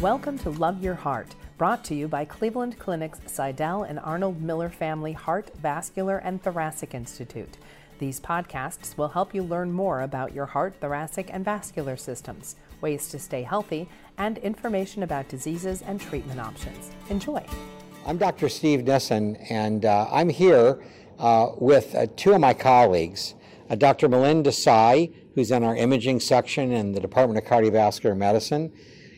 Welcome to Love Your Heart, brought to you by Cleveland Clinic's Sydell and Arnold Miller Family Heart, Vascular, and Thoracic Institute. These podcasts will help you learn more about your heart, thoracic, and vascular systems, ways to stay healthy, and information about diseases and treatment options. Enjoy. I'm Dr. Steve Nissen, and uh, I'm here uh, with uh, two of my colleagues, uh, Dr. Milind Desai, who's in our imaging section in the Department of Cardiovascular Medicine,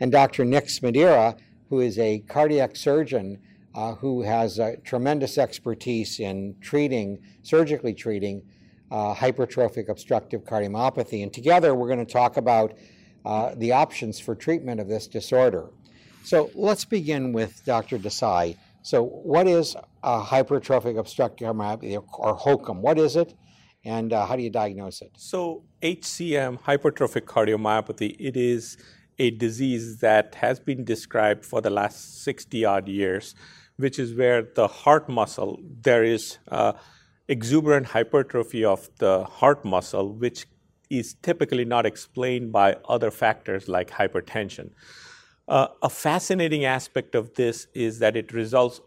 and Dr. Nick Smedira, who is a cardiac surgeon uh, who has tremendous expertise in treating, surgically treating uh, hypertrophic obstructive cardiomyopathy. And together we're going to talk about uh, the options for treatment of this disorder. So let's begin with Dr. Desai. So, what is a hypertrophic obstructive cardiomyopathy or HOCM? What is it, and uh, how do you diagnose it? So, HCM, hypertrophic cardiomyopathy, it is a disease that has been described for the last 60 odd years, which is where the heart muscle, there is uh, exuberant hypertrophy of the heart muscle, which is typically not explained by other factors like hypertension. Uh, a fascinating aspect of this is that it results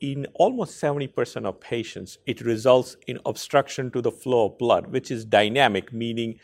in almost 70% of patients, it results in obstruction to the flow of blood, which is dynamic, meaning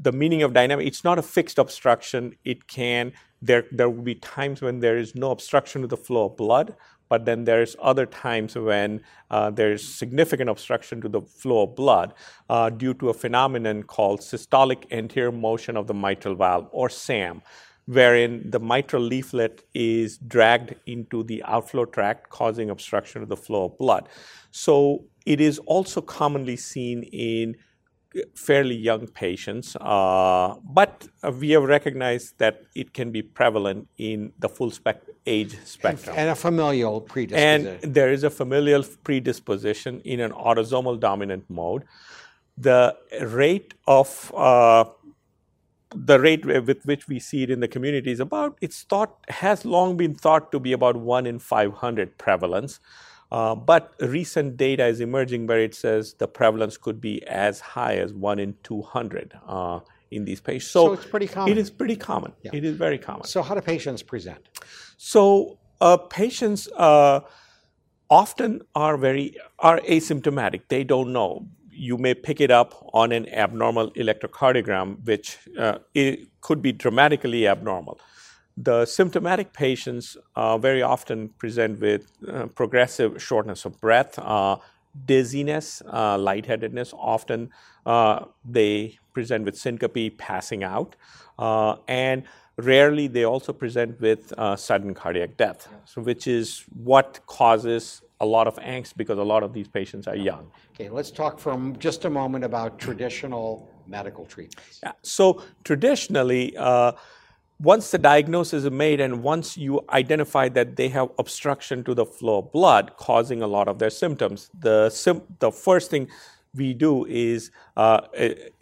the meaning of dynamic, it's not a fixed obstruction. It can, there, there will be times when there is no obstruction to the flow of blood, but then there's other times when uh, there's significant obstruction to the flow of blood uh, due to a phenomenon called systolic anterior motion of the mitral valve, or SAM wherein the mitral leaflet is dragged into the outflow tract, causing obstruction of the flow of blood. So it is also commonly seen in fairly young patients, uh, but we have recognized that it can be prevalent in the full spec- age spectrum. And, and, a familial predisposition. And there is a familial predisposition in an autosomal dominant mode. The rate of uh, the rate with which we see it in the community is about it's thought has long been thought to be about one in 500 prevalence uh, but recent data is emerging where it says the prevalence could be as high as 1 in 200 uh, in these patients. So, so, it's pretty common. It is pretty common. Yeah. It is very common. So how do patients present? So uh, patients uh, often are very are asymptomatic. They don't know. You may pick it up on an abnormal electrocardiogram, which uh, it could be dramatically abnormal. The symptomatic patients uh, very often present with uh, progressive shortness of breath, uh, dizziness, uh, lightheadedness. Often uh, they present with syncope, passing out, uh, and rarely they also present with sudden cardiac death, so which is what causes a lot of angst because a lot of these patients are young. Okay, let's talk for just a moment about traditional medical treatments. Yeah. So traditionally, uh, once the diagnosis is made and once you identify that they have obstruction to the flow of blood causing a lot of their symptoms, the, sim- the first thing we do is uh,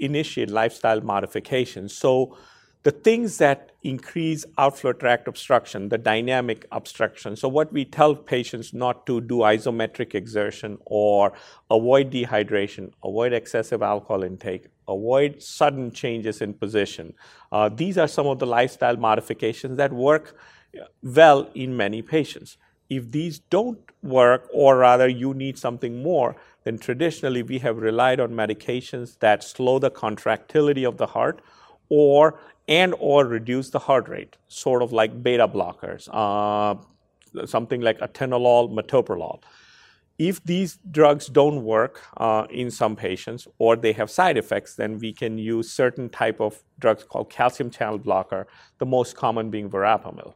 initiate lifestyle modifications. So the things that increase outflow tract obstruction, the dynamic obstruction. So, what we tell patients not to do isometric exertion or avoid dehydration, avoid excessive alcohol intake, avoid sudden changes in position. Uh, these are some of the lifestyle modifications that work well in many patients. If these don't work, or rather you need something more, then traditionally we have relied on medications that slow the contractility of the heart or and or reduce the heart rate, sort of like beta blockers, uh, something like atenolol, metoprolol. If these drugs don't work uh, in some patients or they have side effects, then we can use certain type of drugs called calcium channel blocker, the most common being verapamil.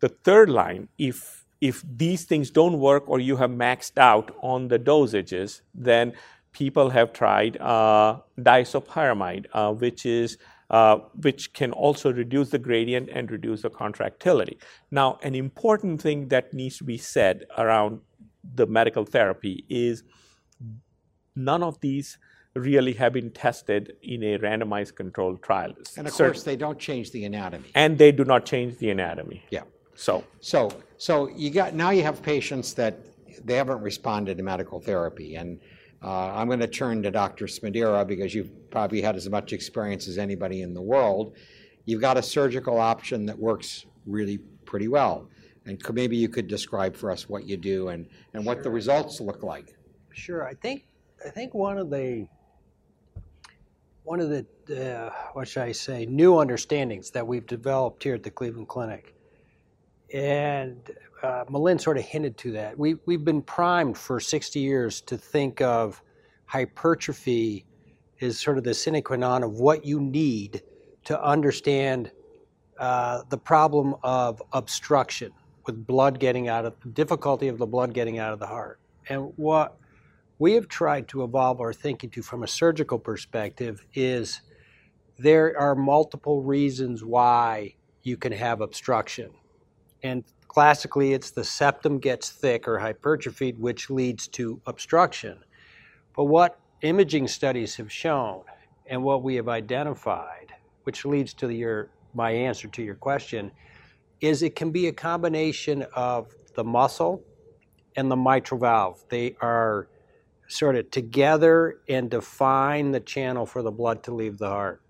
The third line, if if these things don't work or you have maxed out on the dosages, then people have tried uh, disopyramide, which is Uh, which can also reduce the gradient and reduce the contractility. Now, an important thing that needs to be said around the medical therapy is none of these really have been tested in a randomized controlled trial. And of course, they don't change the anatomy. And they do not change the anatomy. Yeah. So, so, so you got now you have patients that they haven't responded to medical therapy, and uh, I'm going to turn to Dr. Smedira because you've probably had as much experience as anybody in the world. You've got a surgical option that works really pretty well. And could, maybe you could describe for us what you do and, and what the results look like. Sure. I think I think one of the one of the uh, what should I say new understandings that we've developed here at the Cleveland Clinic, and uh, Milind sort of hinted to that. We we've been primed for 60 years to think of hypertrophy as sort of the sine qua non of what you need to understand uh, the problem of obstruction with blood getting out of difficulty of the blood getting out of the heart. And what we have tried to evolve our thinking to from a surgical perspective is there are multiple reasons why you can have obstruction. And classically, it's the septum gets thick or hypertrophied, which leads to obstruction. But what imaging studies have shown and what we have identified, which leads to your, my answer to your question, is it can be a combination of the muscle and the mitral valve. They are sort of together and define the channel for the blood to leave the heart.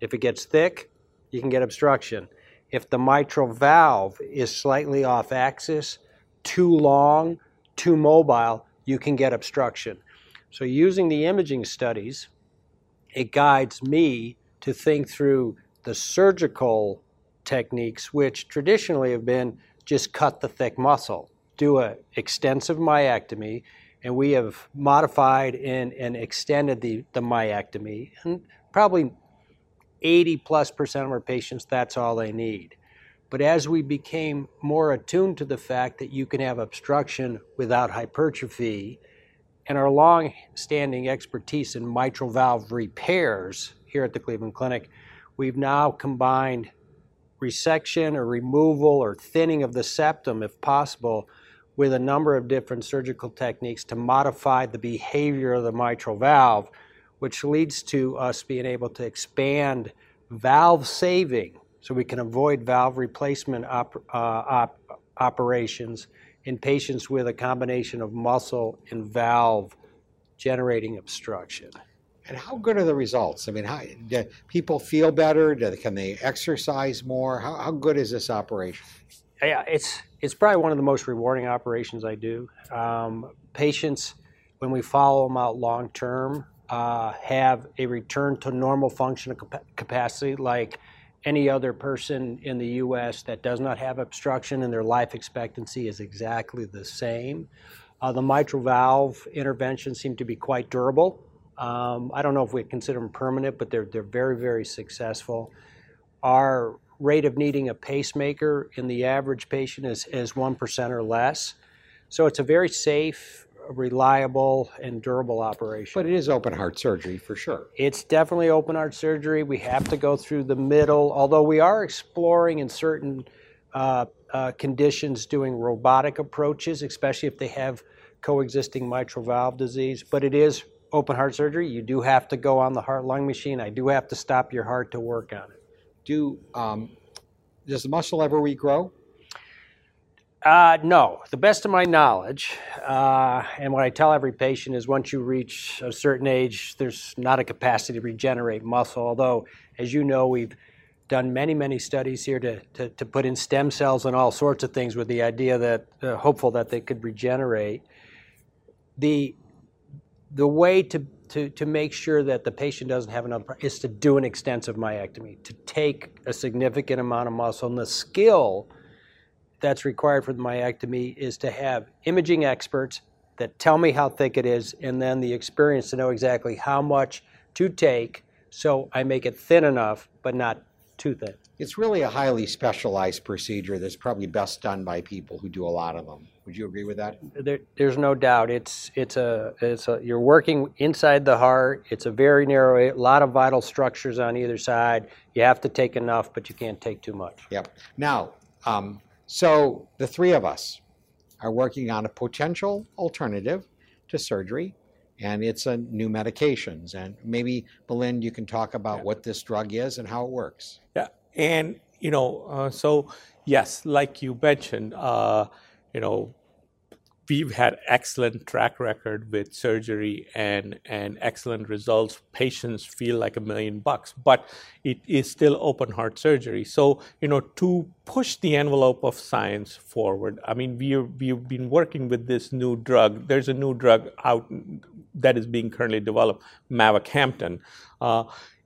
If it gets thick, you can get obstruction. If the mitral valve is slightly off axis, too long, too mobile, you can get obstruction. So, using the imaging studies, it guides me to think through the surgical techniques, which traditionally have been just cut the thick muscle, do an extensive myectomy, and we have modified and, and extended the, the myectomy. And probably 80 plus percent of our patients, that's all they need. But as we became more attuned to the fact that you can have obstruction without hypertrophy, and our long standing expertise in mitral valve repairs here at the Cleveland Clinic, we've now combined resection or removal or thinning of the septum, if possible, with a number of different surgical techniques to modify the behavior of the mitral valve, which leads to us being able to expand valve saving so we can avoid valve replacement op, uh, op, operations in patients with a combination of muscle and valve generating obstruction. And how good are the results? I mean, how, do people feel better? Do, can they exercise more? How, how good is this operation? Yeah, it's it's probably one of the most rewarding operations I do. Um, patients, when we follow them out long term, uh, have a return to normal functional capacity like any other person in the U.S. that does not have obstruction, and their life expectancy is exactly the same. Uh, the mitral valve interventions seem to be quite durable. Um, I don't know if we consider them permanent, but they're they're very very successful. Our rate of needing a pacemaker in the average patient is, is 1% or less. So it's a very safe, reliable, and durable operation. But it is open heart surgery for sure. It's definitely open heart surgery. We have to go through the middle, although we are exploring in certain uh, uh, conditions doing robotic approaches, especially if they have coexisting mitral valve disease. But it is open heart surgery. You do have to go on the heart lung machine. I do have to stop your heart to work on it do um, does the muscle ever regrow? Uh, no, the best of my knowledge, uh, and what I tell every patient is once you reach a certain age, there's not a capacity to regenerate muscle. Although, as you know, we've done many, many studies here to, to, put in stem cells and all sorts of things with the idea that, uh, hopeful that they could regenerate. The, the way to to, to make sure that the patient doesn't have another is to do an extensive myectomy, to take a significant amount of muscle. And the skill that's required for the myectomy is to have imaging experts that tell me how thick it is, and then the experience to know exactly how much to take so I make it thin enough, but not too thin. It's really a highly specialized procedure that's probably best done by people who do a lot of them. Would you agree with that? There, there's no doubt. It's it's a it's a you're working inside the heart. It's a very narrow, a lot of vital structures on either side. You have to take enough, but you can't take too much. Yep. Now, um, so the three of us are working on a potential alternative to surgery and it's a new medications. And maybe, Milind, you can talk about yeah. what this drug is and how it works. Yeah, and you know, uh, so yes, like you mentioned, uh, you know, we've had excellent track record with surgery and and excellent results. Patients feel like a million bucks but it is still open heart surgery. So you know to push the envelope of science forward i mean we we've been working with this new drug. There's a new drug out that is being currently developed mavacamten. Uh,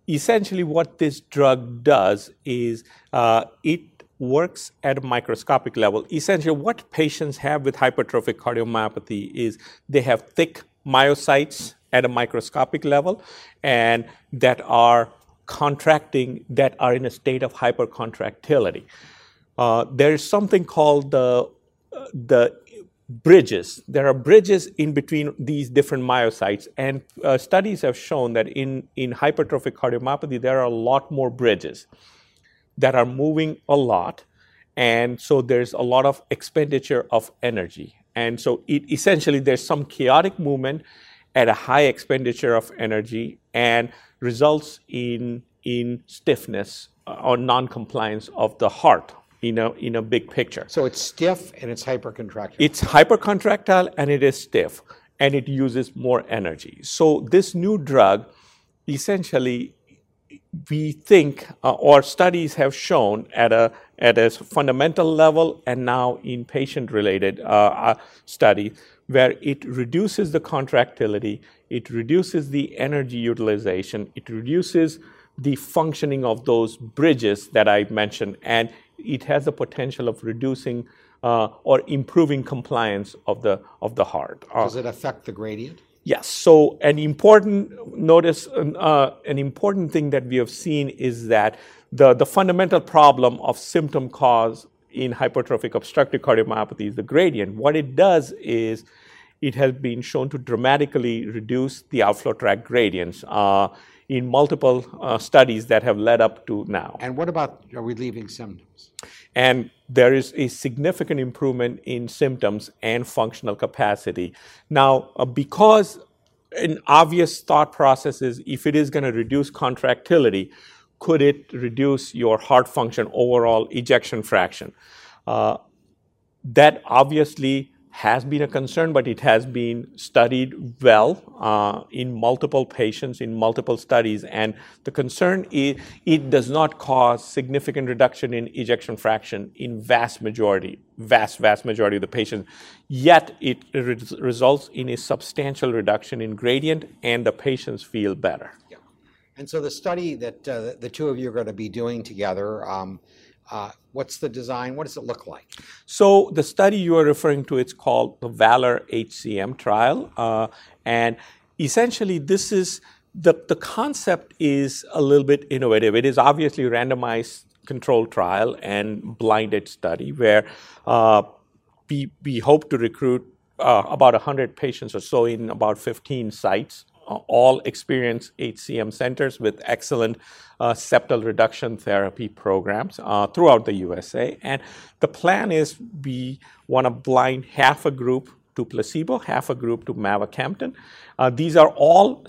essentially what this drug does is uh, it works at a microscopic level. Essentially, what patients have with hypertrophic cardiomyopathy is they have thick myocytes at a microscopic level and that are contracting, that are in a state of hypercontractility. Uh, there is something called the, the bridges. There are bridges in between these different myocytes, and uh, studies have shown that in, in hypertrophic cardiomyopathy, there are a lot more bridges that are moving a lot. And so there's a lot of expenditure of energy. And so it, essentially there's some chaotic movement at a high expenditure of energy and results in, in stiffness uh, or non-compliance of the heart in a, in a big picture. So it's stiff and it's hypercontractile. It's hypercontractile and it is stiff and it uses more energy. So this new drug essentially we think, uh, or studies have shown at a at a fundamental level, and now in patient-related uh, uh, study, where it reduces the contractility, it reduces the energy utilization, it reduces the functioning of those bridges that I mentioned, and it has the potential of reducing uh, or improving compliance of the of the heart. Uh, Does it affect the gradient? Yes. So an important notice, uh, an important thing that we have seen is that the, the fundamental problem of symptom cause in hypertrophic obstructive cardiomyopathy is the gradient. What it does is it has been shown to dramatically reduce the outflow tract gradients uh, in multiple uh, studies that have led up to now. And what about relieving symptoms? And there is a significant improvement in symptoms and functional capacity. Now, uh, because an obvious thought process is if it is going to reduce contractility, could it reduce your heart function overall ejection fraction? Uh, that obviously has been a concern, but it has been studied well uh, in multiple patients in multiple studies. And the concern is it does not cause significant reduction in ejection fraction in vast majority, vast, vast majority of the patients. Yet it re- results in a substantial reduction in gradient, and the patients feel better. Yeah. And so the study that uh, the two of you are going to be doing together. Um, uh, what's the design? What does it look like? So the study you are referring to, it's called the Valor HCM trial, uh, and essentially this is the the concept is a little bit innovative. It is obviously randomized controlled trial and blinded study where uh, we we hope to recruit uh, about 100 patients or so in about 15 sites all experienced HCM centers with excellent uh, septal reduction therapy programs uh, throughout the USA. And the plan is we want to blind half a group to placebo, half a group to mavacamten. Uh, these are all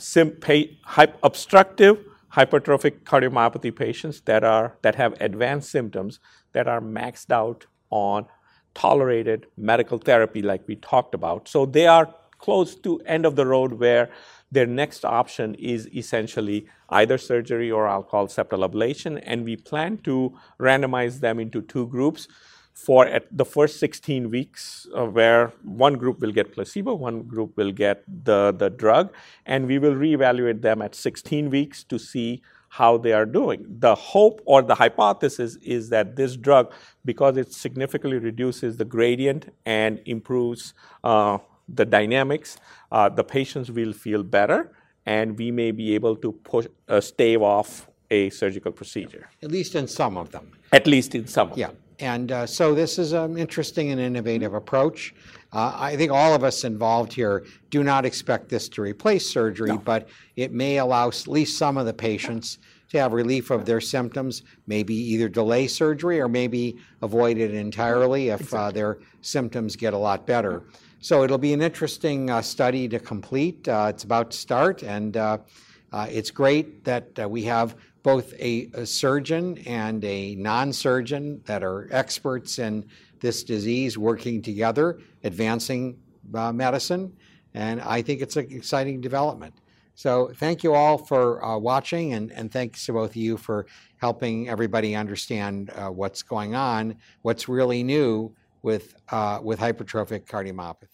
obstructive hypertrophic cardiomyopathy patients that are that have advanced symptoms that are maxed out on tolerated medical therapy like we talked about. So they are close to end of the road where their next option is essentially either surgery or alcohol septal ablation. And we plan to randomize them into two groups for the first 16 weeks, uh, where one group will get placebo, one group will get the, the drug, and we will reevaluate them at 16 weeks to see how they are doing. The hope or the hypothesis is that this drug, because it significantly reduces the gradient and improves uh, the dynamics, uh, the patients will feel better, and we may be able to push, uh, stave off a surgical procedure. At least in some of them. At least in some of yeah. them. And uh, so this is an interesting and innovative approach. Uh, I think all of us involved here do not expect this to replace surgery, no. but it may allow at least some of the patients to have relief of their symptoms, maybe either delay surgery or maybe avoid it entirely if uh, their symptoms get a lot better. So it'll be an interesting uh, study to complete. Uh, it's about to start, and uh, uh it's great that uh, we have both a, a surgeon and a non surgeon that are experts in this disease working together, advancing medicine, and I think it's an exciting development. So thank you all for uh, watching, and, and thanks to both of you for helping everybody understand uh, what's going on, what's really new with, uh, with hypertrophic cardiomyopathy.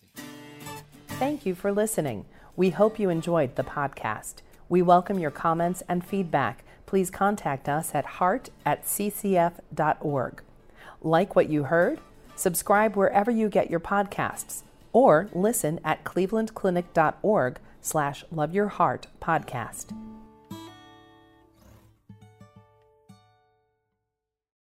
Thank you for listening. We hope you enjoyed the podcast. We welcome your comments and feedback. Please contact us at heart at ccf.org. Like what you heard? Subscribe wherever you get your podcasts or listen at clevelandclinic.org slash love your heart podcast.